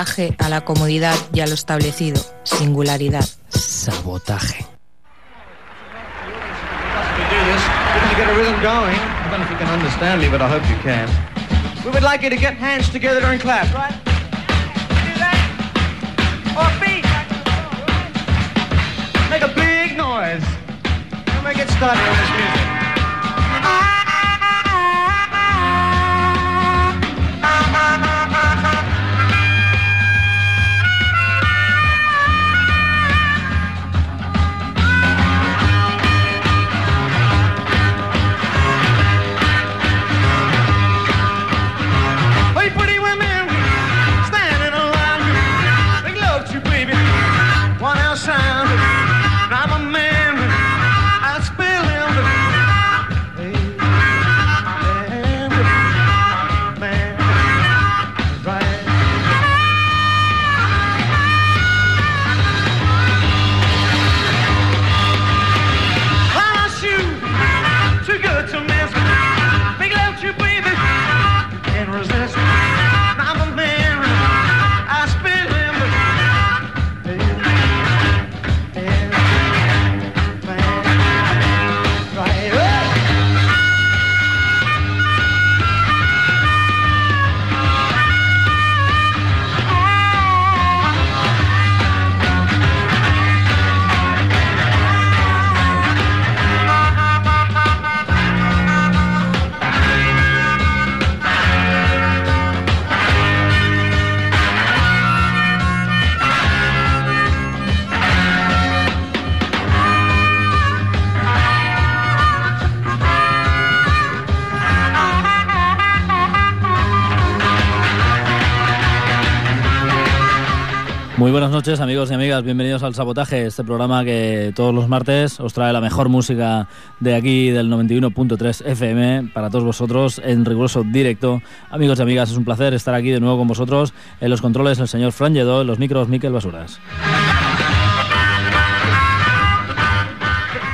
Sabotaje a la comodidad y a lo establecido. Singularidad. Sabotaje. We would like you to get hands together and clap, right? Or feet. Make a big noise. And we get started on this music. Buenas noches amigos y amigas, bienvenidos al Sabotaje, este programa que todos los martes os trae la mejor música de aquí del 91.3 FM para todos vosotros en riguroso directo. Amigos y amigas, es un placer estar aquí de nuevo con vosotros. En los controles el señor Fran Lledó, en los micros Miquel Basuras.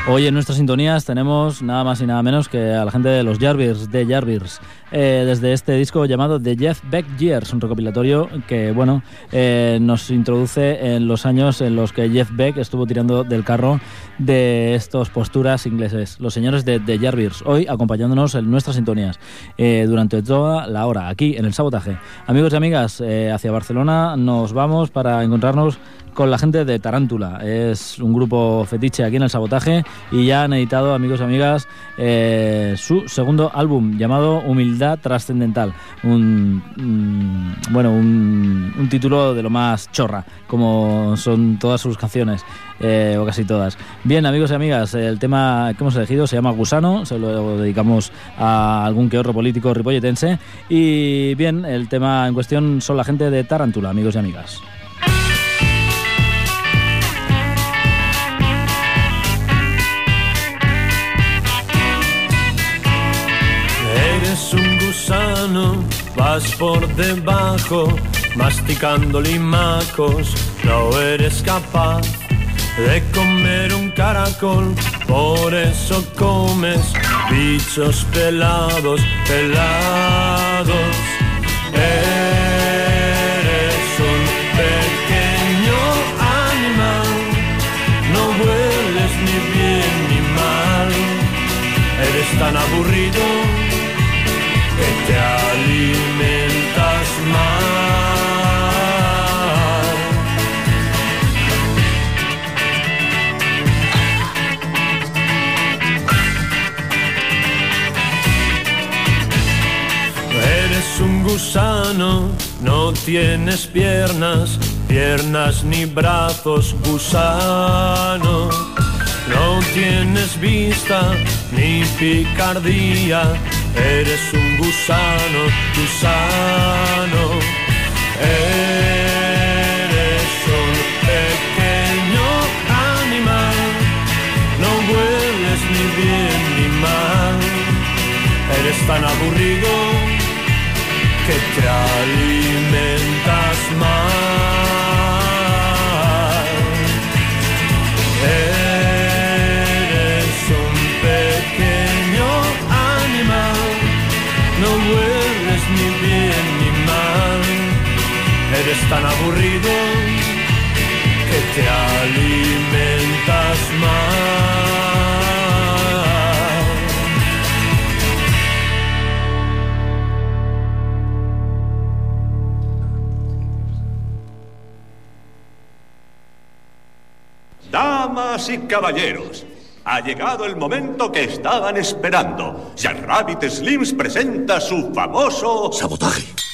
Hoy en nuestras sintonías tenemos nada más y nada menos que a la gente de los Jarvirs, de Jarvirs, eh, desde este disco llamado The Jeff Beck Years, un recopilatorio que, bueno, eh, nos introduce en los años en los que Jeff Beck estuvo tirando del carro de estos posturas ingleses. Los señores de The Jarvirs, hoy acompañándonos en nuestras sintonías eh, durante toda la hora, aquí en el sabotaje. Amigos y amigas, hacia Barcelona nos vamos para encontrarnos con la gente de Tarántula. Es un grupo fetiche aquí en el sabotaje y ya han editado, amigos y amigas, eh, su segundo álbum llamado Humildad Trascendental. Un, bueno, un, título de lo más chorra, como son todas sus canciones. Eh, o casi todas. Bien, amigos y amigas, el tema que hemos elegido se llama Gusano, se lo dedicamos a algún que otro político ripolletense. Y bien, el tema en cuestión son la gente de Tarántula, amigos y amigas. Vas por debajo, masticando limacos, no eres capaz de comer un caracol, por eso comes bichos pelados, pelados. Eres un pequeño animal, no hueles ni bien ni mal, eres tan aburrido que te gusano, no tienes piernas, piernas ni brazos, gusano. No tienes vista ni picardía, Eres un gusano, gusano. Eres un pequeño animal. No hueles ni bien ni mal. Eres tan aburrido que te alimentas mal. Eres un pequeño no hueles ni bien ni mal, eres tan aburrido que te alimentas más. Y caballeros, ha llegado el momento que estaban esperando. Jack Rabbit Slims presenta su famoso Sabotaje.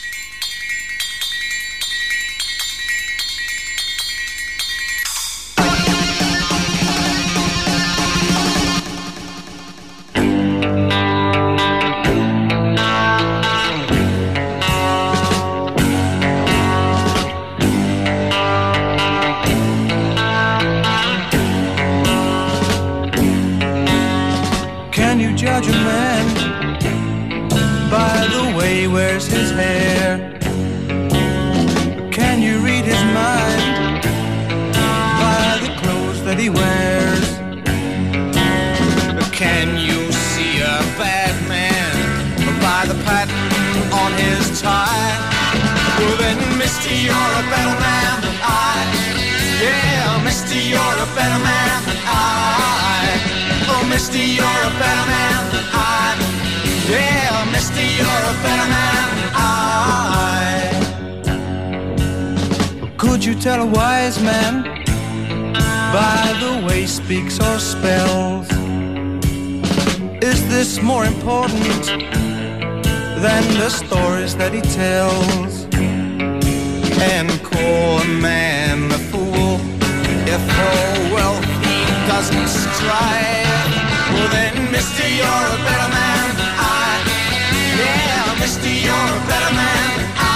Misty, you're a better man than I. Yeah, Misty, you're a better man than I. Oh, Misty, you're a better man than I. Yeah, Misty, you're a better man than I. Could you tell a wise man by the way he speaks or spells? Is this more important than the stories that he tells? And call a man a fool if for wealth doesn't strive. Well then, Mister, you're a better man I. Yeah, Mister, you're a better man I.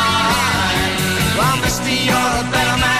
Well, Mister, you're a better man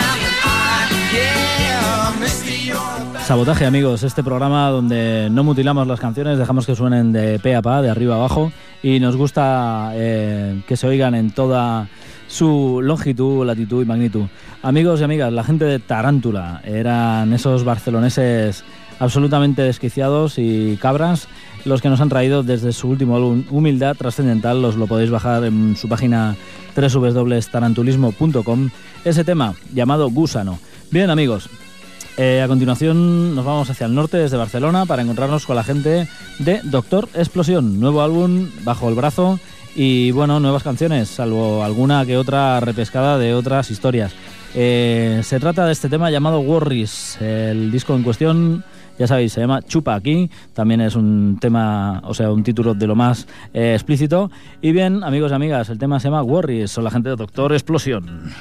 Sabotaje, amigos, este programa donde no mutilamos las canciones, dejamos que suenen de pe a pa, de arriba a abajo, y nos gusta eh, que se oigan en toda su longitud, latitud y magnitud. Amigos y amigas, la gente de Tarántula eran esos barceloneses absolutamente desquiciados y cabras los que nos han traído desde su último álbum Humildad Trascendental, os lo podéis bajar en su página www.tarantulismo.com, ese tema llamado Gusano. Bien amigos, eh, a continuación nos vamos hacia el norte desde Barcelona para encontrarnos con la gente de Doctor Explosión, nuevo álbum bajo el brazo y bueno, nuevas canciones, salvo alguna que otra repescada de otras historias. Eh, se trata de este tema llamado Worries, el disco en cuestión ya sabéis, se llama Chupa aquí, también es un tema, o sea, un título de lo más eh, explícito. Y bien, amigos y amigas, el tema se llama Worries, son la gente de Doctor Explosión.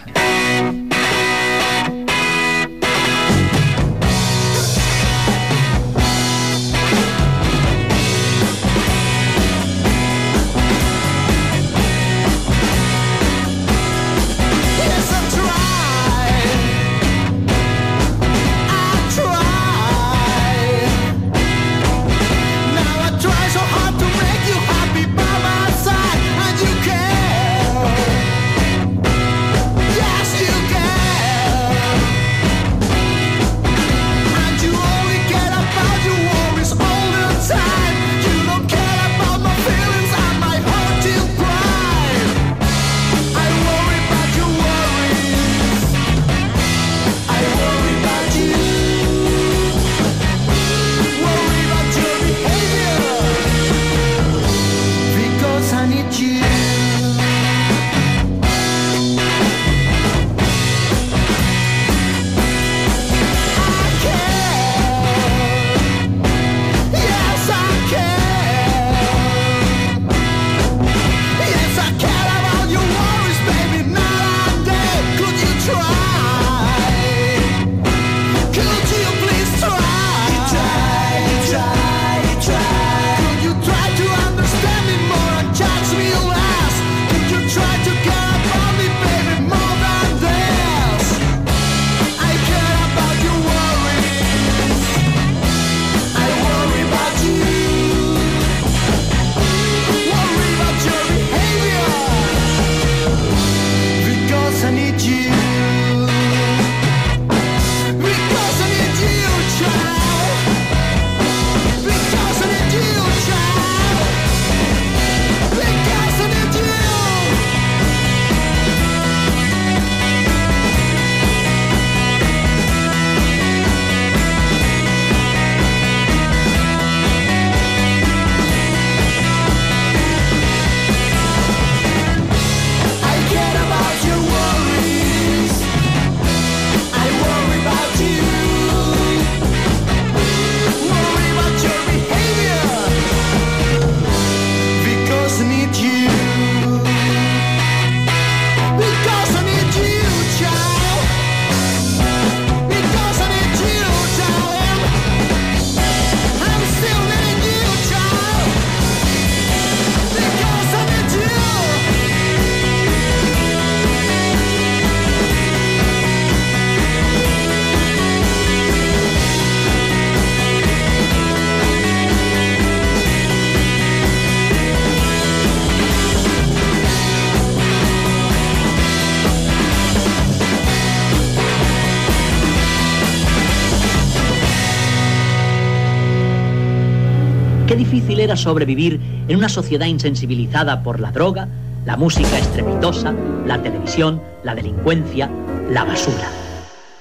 Era sobrevivir en una sociedad insensibilizada por la droga, la música estrepitosa, la televisión, la delincuencia, la basura.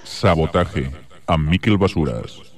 Sabotaje a Miquel Basuras.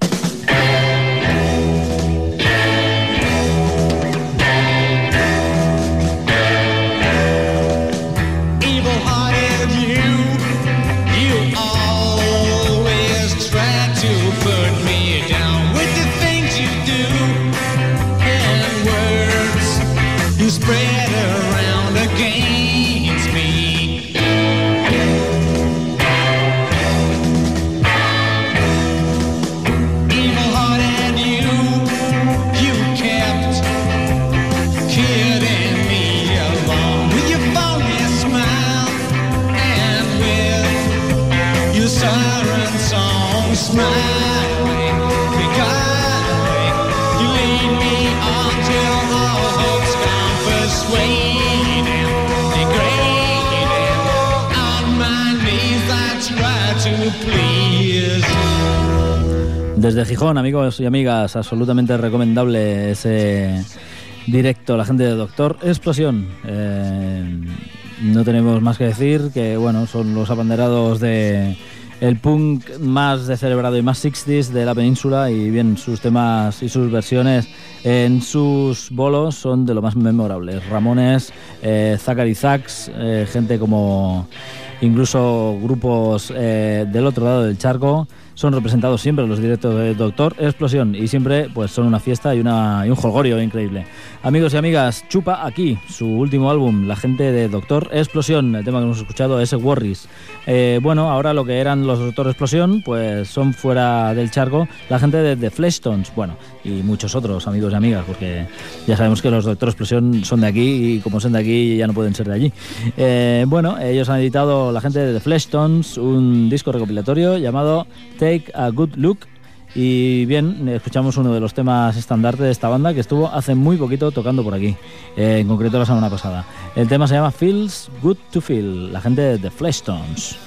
Desde Gijón, amigos y amigas, absolutamente recomendable ese directo, la gente de Doctor Explosión. Eh, no tenemos más que decir que, bueno, son los abanderados de el punk más celebrado y más 60s de la península y bien, sus temas y sus versiones en sus bolos son de lo más memorables. Ramones, eh, Zachary Zax, eh, gente como incluso grupos eh, del otro lado del charco son representados siempre los directos de Doctor Explosión y siempre pues son una fiesta y, una, y un jolgorio increíble. Amigos y amigas, Chupa aquí, su último álbum, la gente de Doctor Explosión, el tema que hemos escuchado es Worries. Eh, bueno, ahora lo que eran los Doctor Explosión, pues son fuera del charco la gente de The Fleshtones, bueno, y muchos otros amigos y amigas, porque ya sabemos que los Doctor Explosión son de aquí y como son de aquí ya no pueden ser de allí. Eh, bueno, ellos han editado la gente de The Fleshtones un disco recopilatorio llamado Take a Good Look. Y bien, escuchamos uno de los temas estandarte de esta banda que estuvo hace muy poquito tocando por aquí, eh, en concreto la semana pasada. El tema se llama Feels Good to Feel, la gente de The Fleshtones.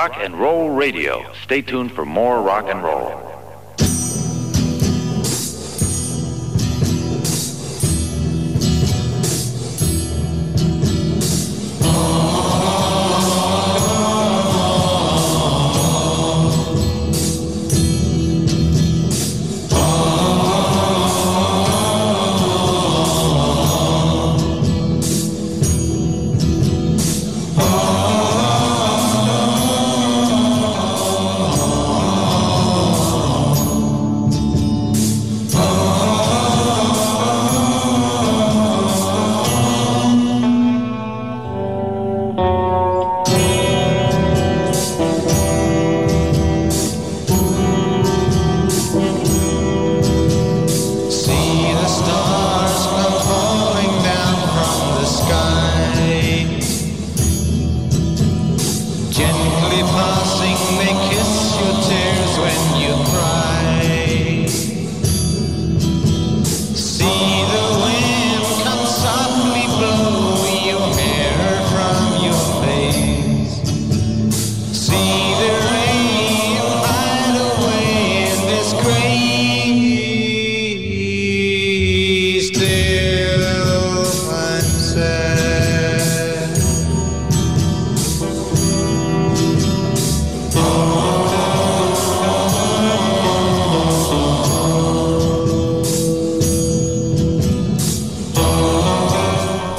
Rock and Roll Radio. Stay tuned for more rock and roll.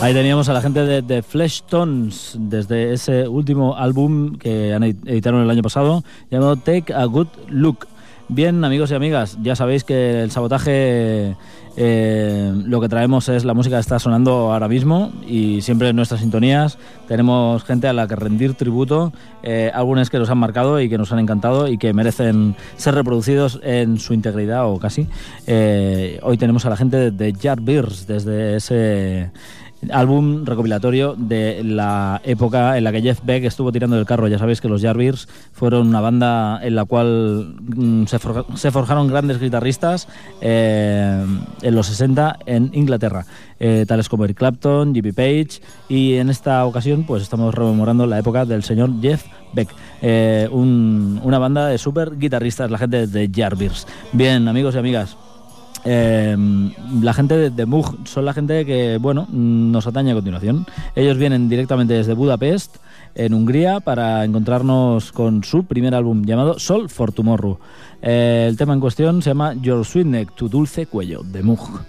Ahí teníamos a la gente de, de Flesh Tones desde ese último álbum que editaron el año pasado llamado Take a Good Look. Bien, amigos y amigas, ya sabéis que el sabotaje eh, lo que traemos es la música que está sonando ahora mismo y siempre en nuestras sintonías tenemos gente a la que rendir tributo, eh, álbumes que nos han marcado y que nos han encantado y que merecen ser reproducidos en su integridad o casi. Eh, hoy tenemos a la gente de Jar Beers desde ese álbum recopilatorio de la época en la que Jeff Beck estuvo tirando del carro. Ya sabéis que los Jarbeers fueron una banda en la cual mm, se, forja- se forjaron grandes guitarristas eh, en los 60 en Inglaterra, eh, tales como Eric Clapton, Jimmy Page y en esta ocasión pues estamos rememorando la época del señor Jeff Beck, eh, un- una banda de super guitarristas, la gente de Jarbeers. Bien, amigos y amigas. Eh, la gente de, de Moog son la gente que, bueno, nos atañe a continuación. Ellos vienen directamente desde Budapest, en Hungría, para encontrarnos con su primer álbum llamado Sol for Tomorrow. Eh, el tema en cuestión se llama Your Sweet Neck, tu dulce cuello, de Moog.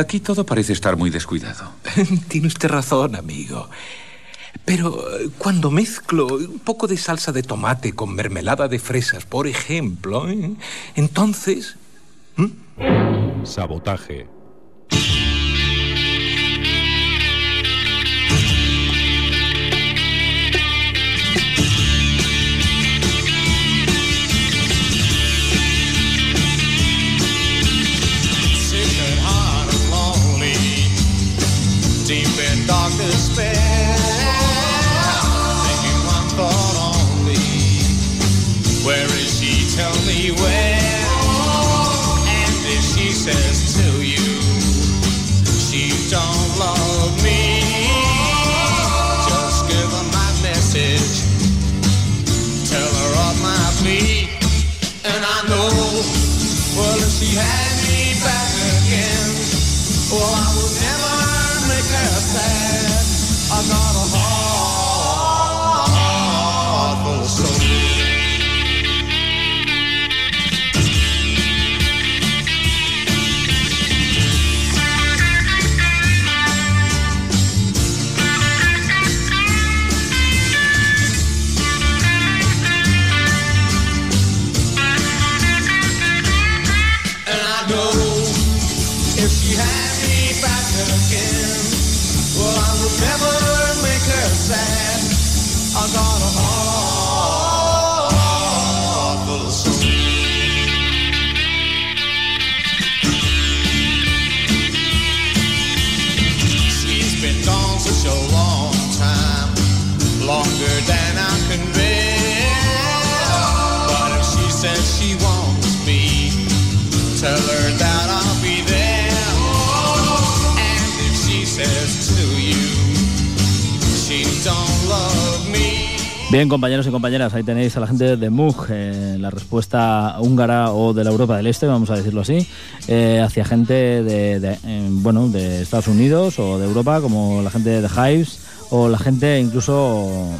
Aquí todo parece estar muy descuidado. Tiene usted razón, amigo. Pero eh, cuando mezclo un poco de salsa de tomate con mermelada de fresas, por ejemplo, ¿eh? entonces... Sabotaje. Bien, compañeros y compañeras, ahí tenéis a la gente de Mug, eh, la respuesta húngara o de la Europa del Este, vamos a decirlo así, eh, hacia gente de, eh, bueno, de Estados Unidos o de Europa, como la gente de Hives o la gente incluso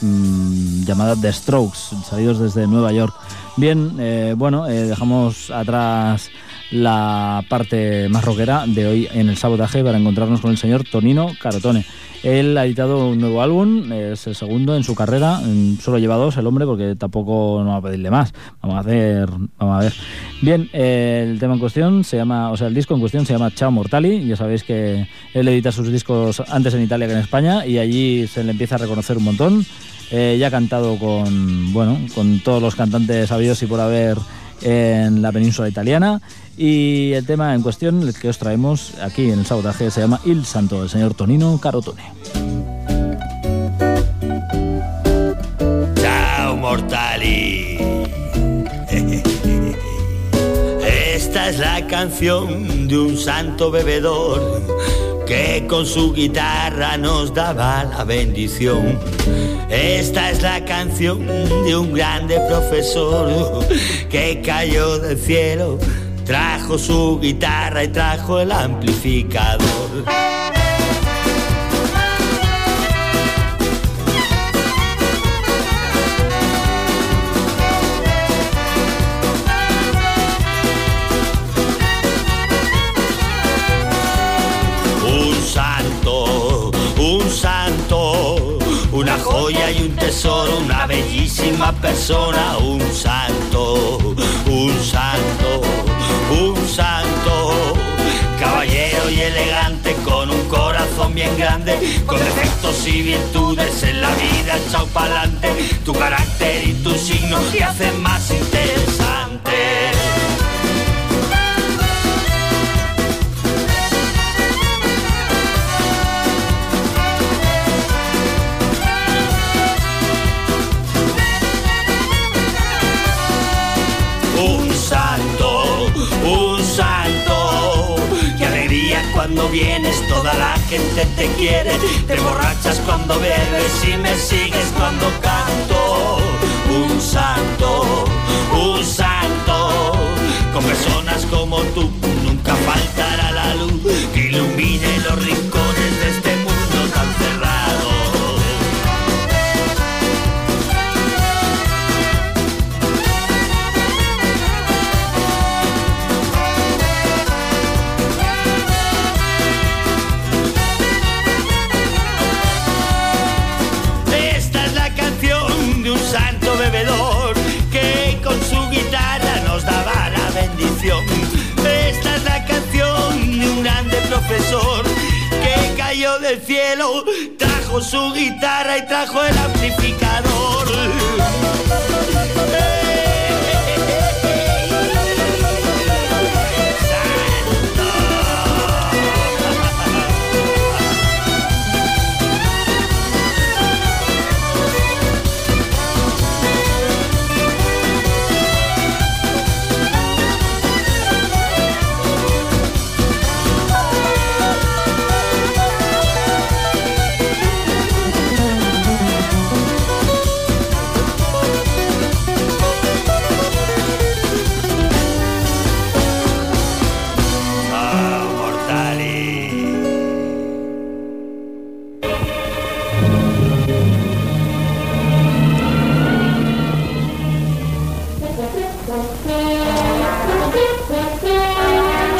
mm, llamada The Strokes, salidos desde Nueva York. Bien, bueno, dejamos atrás la parte más rockera de hoy en el sabotaje para encontrarnos con el señor Tonino Carotone. Él ha editado un nuevo álbum, es el segundo en su carrera, solo lleva dos el hombre porque tampoco no va a pedirle más. Vamos a hacer, vamos a ver. Bien, eh, el tema en cuestión se llama, o sea, el disco en cuestión se llama Ciao Mortali. Ya sabéis que él edita sus discos antes en Italia que en España y allí se le empieza a reconocer un montón. Eh, ya ha cantado con, bueno, con todos los cantantes sabios y por haber en la península italiana. Y el tema en cuestión, que os traemos aquí en el sabotaje, se llama Il Santo, el señor Tonino Carotone. Ciao mortali. Esta es la canción de un santo bebedor que con su guitarra nos daba la bendición. Esta es la canción de un grande profesor que cayó del cielo, trajo su guitarra y trajo el amplificador. Una joya y un tesoro, una bellísima persona, un santo, un santo, un santo, caballero y elegante con un corazón bien grande, con defectos y virtudes en la vida echado pa'lante, tu carácter y tu signo te hacen más interesante. Cuando vienes, toda la gente te quiere. Te borrachas cuando bebes y me sigues cuando canto. Un santo, un santo. Con personas como tú nunca faltará la luz que ilumine los Esta es la canción de un grande profesor que cayó del cielo, trajo su guitarra y trajo el amplificador.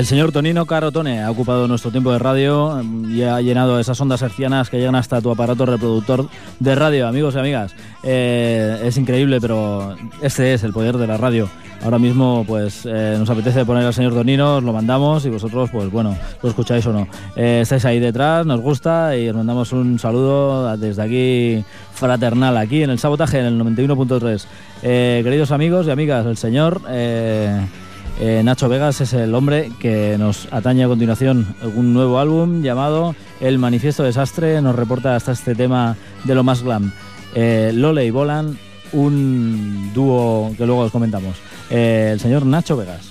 El señor Tonino Carotone ha ocupado nuestro tiempo de radio y ha llenado esas ondas hercianas que llegan hasta tu aparato reproductor de radio, amigos y amigas. Eh, es increíble, pero este es el poder de la radio. Ahora mismo, pues eh, nos apetece poner al señor Tonino, os lo mandamos y vosotros, pues bueno, lo escucháis o no. Eh, estáis ahí detrás, nos gusta y os mandamos un saludo desde aquí fraternal, aquí en el sabotaje, en el 91.3. queridos amigos y amigas, el señor. Eh, Nacho Vegas es el hombre que nos atañe a continuación un nuevo álbum llamado El Manifiesto Desastre. Nos reporta hasta este tema de lo más glam. Eh, Lole y Bolan, un dúo que luego os comentamos. Eh, el señor Nacho Vegas.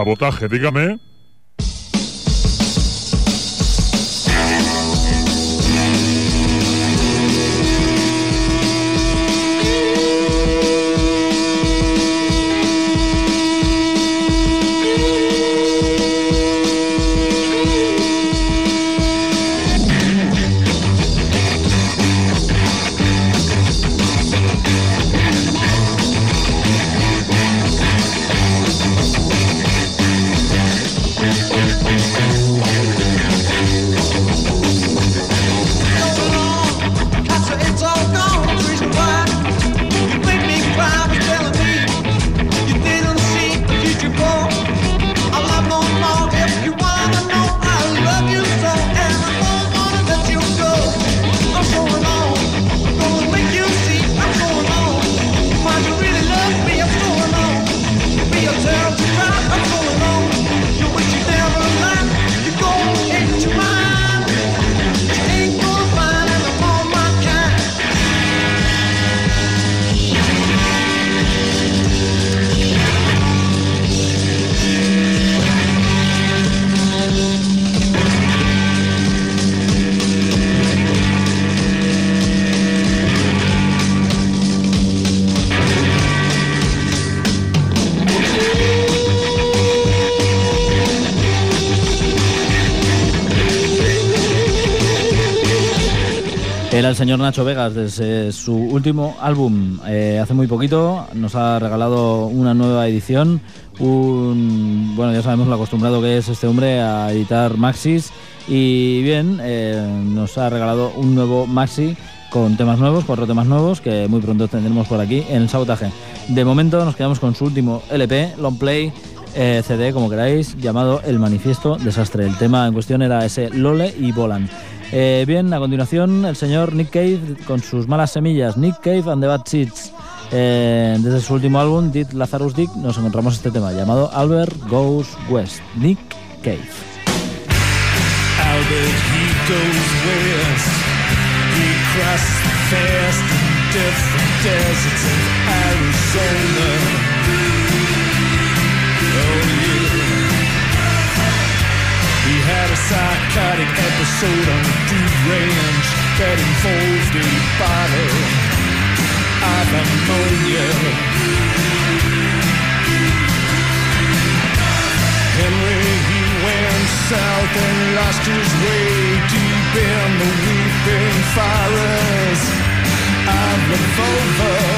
Sabotaje, dígame. El señor Nacho Vegas desde su último álbum eh, hace muy poquito. Nos ha regalado una nueva edición. Bueno, ya sabemos lo acostumbrado que es este hombre a editar maxis. Y bien, eh, nos ha regalado un nuevo maxi con temas nuevos, cuatro temas nuevos que muy pronto tendremos por aquí en el sabotaje. De momento nos quedamos con su último LP, long play, eh, CD, como queráis, llamado El Manifiesto Desastre. El tema en cuestión era ese Lole y Volan. Eh, bien, a continuación el señor Nick Cave con sus malas semillas, Nick Cave and the Bad Seeds. Eh, desde su último álbum, Did Lazarus Dick, nos encontramos este tema llamado Albert Goes West, Nick Cave. Albert, goes. Psychotic episode on the Dude Ranch that involved a bottle of ammonia. Henry, he went south and lost his way deep in the weeping forest of Revolver.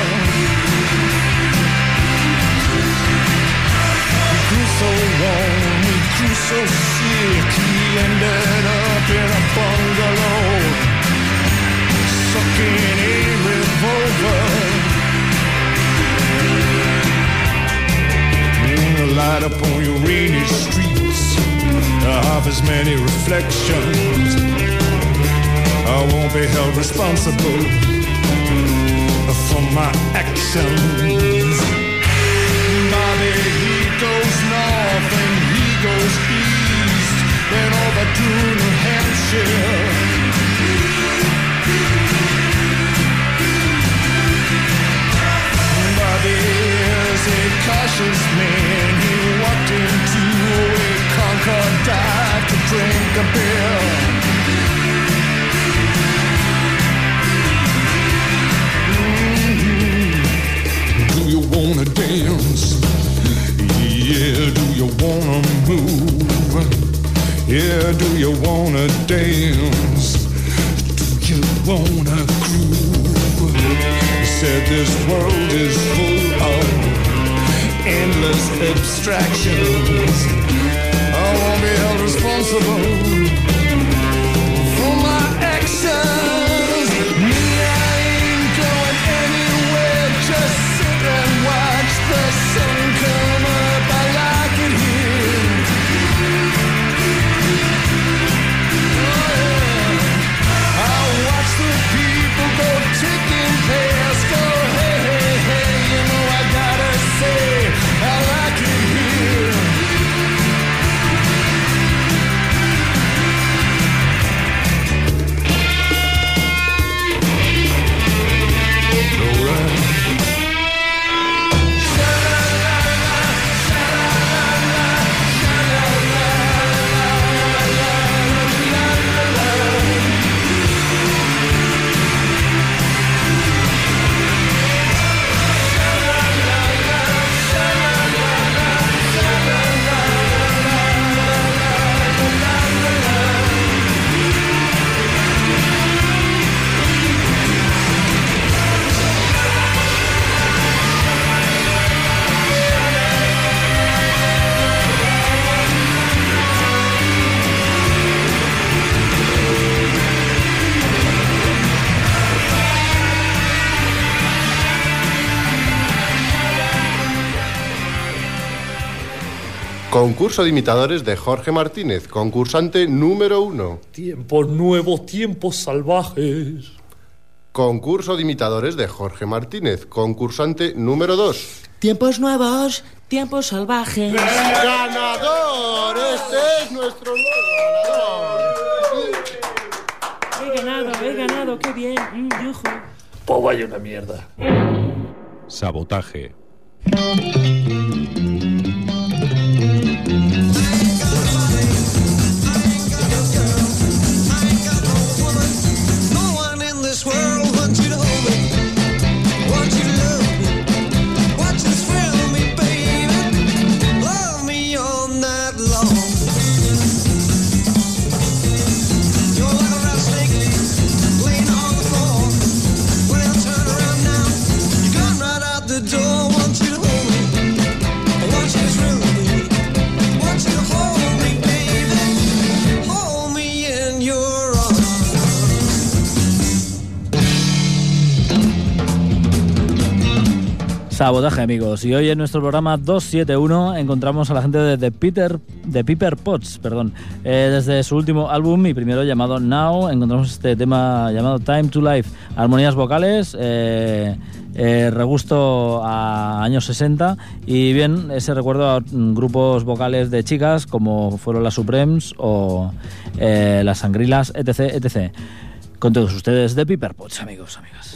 Sick, he ended up in a bungalow, sucking a revolver. Mm, light up on your rainy streets of as many reflections. I won't be held responsible for my actions. Bobby, he goes north goes east and over to New Hampshire. But is a cautious man. He walked into a Concord dive to drink a beer. Mm -hmm. Do you wanna dance? Yeah, do you wanna move? Yeah, do you wanna dance? Do you wanna groove? You said this world is full of endless abstractions. I won't be held responsible Concurso de imitadores de Jorge Martínez, concursante número uno. Tiempos nuevos, tiempos salvajes. Concurso de imitadores de Jorge Martínez, concursante número dos. Tiempos nuevos, tiempos salvajes. ¡Ganador! Este es nuestro nuevo He ganado, he ganado, qué bien. Mm, yujú. Pues vaya una mierda. Sabotaje. Thank you. Sabotaje, amigos. Y hoy en nuestro programa 271 encontramos a la gente de, The Peter, de Piper Potts, perdón. Eh, desde su último álbum, mi primero llamado Now, encontramos este tema llamado Time to Life. Armonías vocales, eh, eh, regusto a años 60 y bien, ese recuerdo a grupos vocales de chicas como fueron las Supremes o eh, las Sangrilas, etc, etc. Con todos ustedes de Piper Potts, amigos, amigas.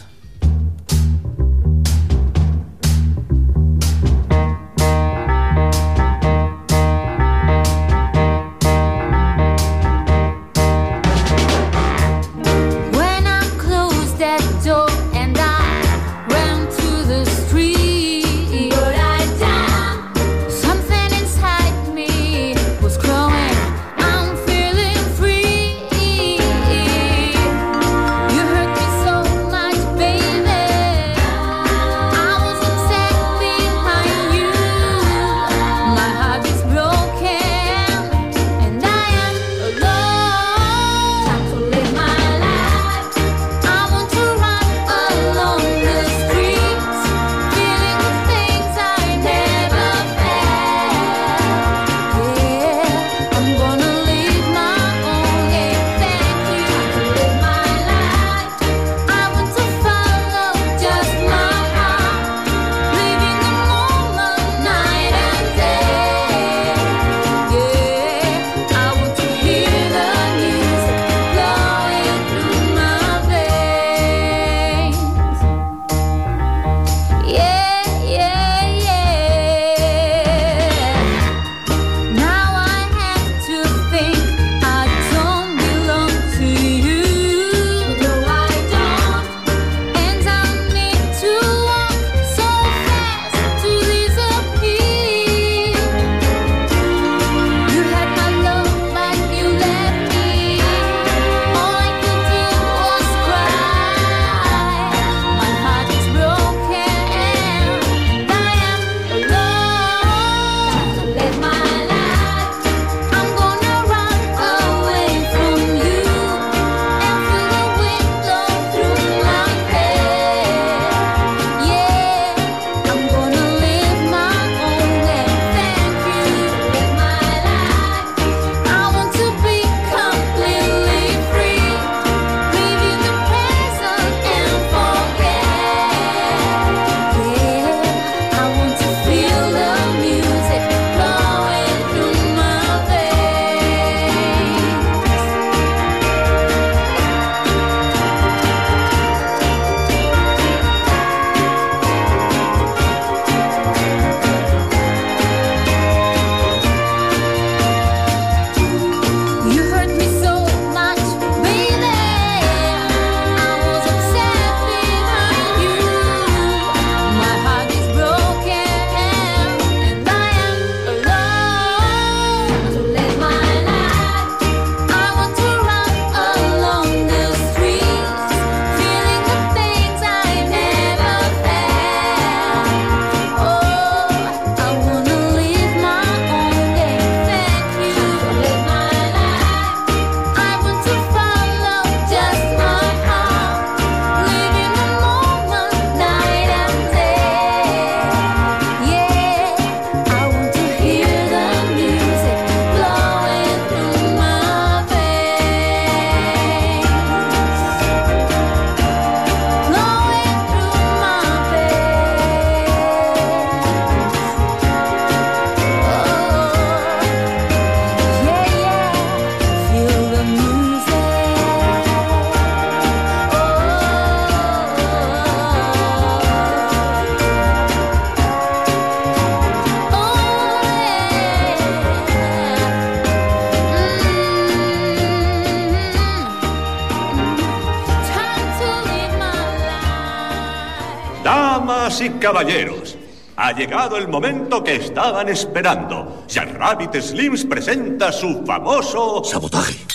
Caballeros, ha llegado el momento que estaban esperando. Jack Rabbit Slims presenta su famoso... Sabotaje.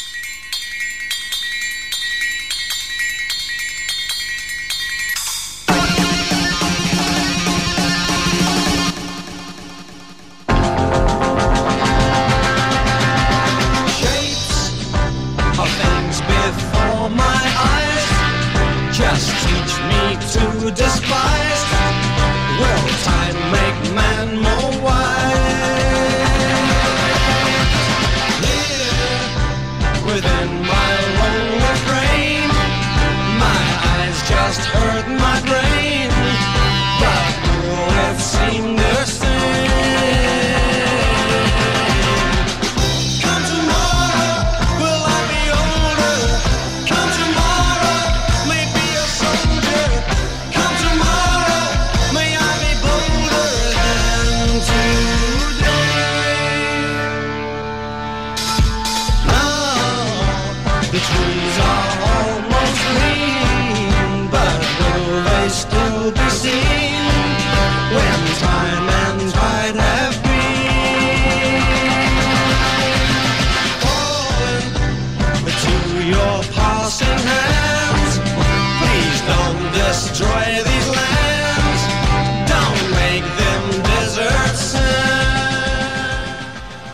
Still be seen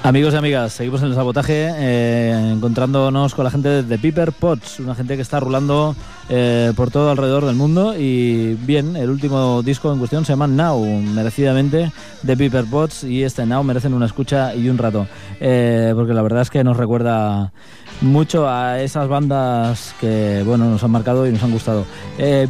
Amigos y amigas, seguimos en el sabotaje, eh, encontrándonos con la gente de Piper Pots, una gente que está rulando eh, por todo alrededor del mundo. Y bien, el último disco en cuestión se llama Now, merecidamente de Piper Pots, y este Now merecen una escucha y un rato, eh, porque la verdad es que nos recuerda mucho a esas bandas que bueno nos han marcado y nos han gustado.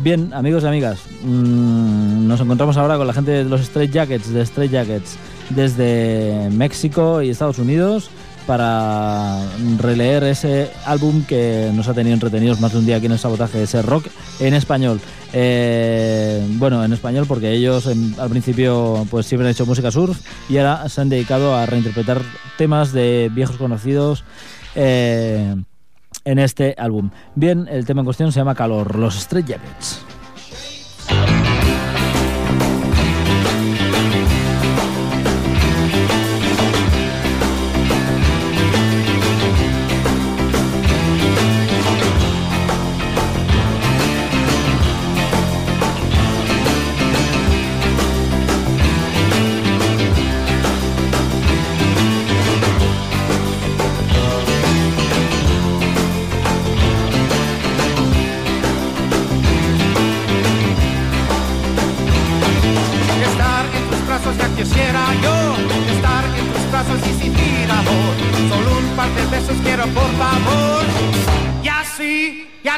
Bien, amigos y amigas, mm, nos encontramos ahora con la gente de los Straight Jackets, de Straight Jackets, desde México y Estados Unidos para releer ese álbum que nos ha tenido entretenidos más de un día aquí en el sabotaje, ese rock en español. Eh, bueno, en español porque ellos al principio pues siempre han hecho música surf y ahora se han dedicado a reinterpretar temas de viejos conocidos eh, en este álbum. Bien, el tema en cuestión se llama Calor, los Straight Jackets.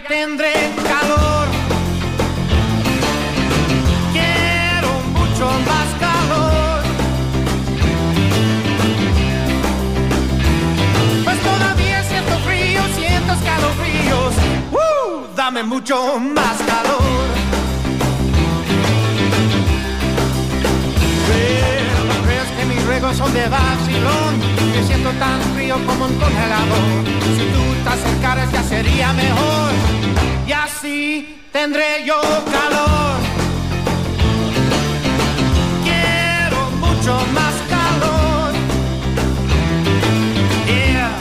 Tendré calor. Quiero mucho más calor. Pues todavía siento frío, siento escalofríos. ¡Uh! Dame mucho más calor ruegos son de vacilón Me siento tan frío como un congelador. Si tú te acercaras ya sería mejor Y así tendré yo calor. Quiero mucho más calor. Yeah.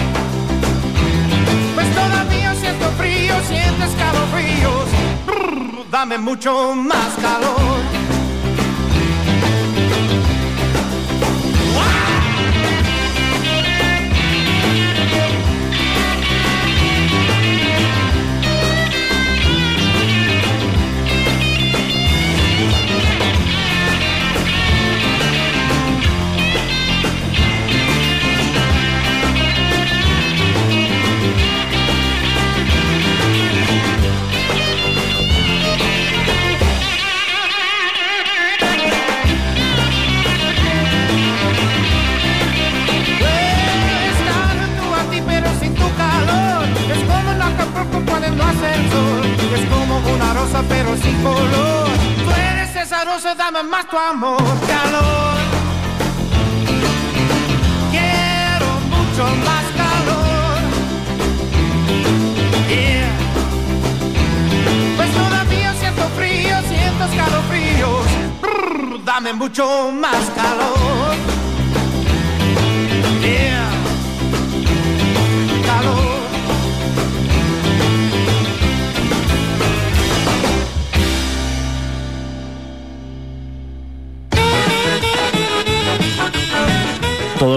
Pues todavía siento frío, siento escalofríos. Brr, Dame mucho más calor sin color Tú eres esa rosa, dame más tu amor Calor Quiero mucho más calor Yeah. Pues todavía siento frío, siento escalofrío dame mucho más calor.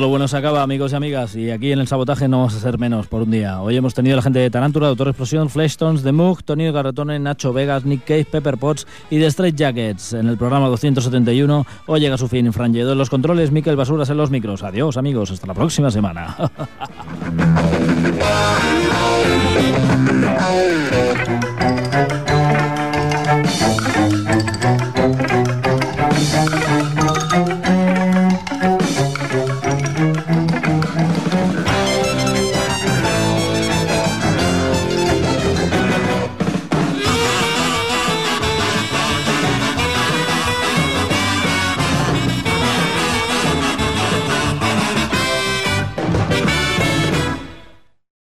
Lo bueno se acaba, amigos y amigas, y aquí en el sabotaje no vamos a ser menos por un día. Hoy hemos tenido a la gente de Tarantura, Doctor Explosión, Fleshtones, The Moog, Tony Garretone, Nacho Vegas, Nick Cave, Pepper Potts y The Straight Jackets. En el programa 271, hoy llega su fin Fran Lledó en los controles, Miquel Basuras en los micros. Adiós, amigos, hasta la próxima semana.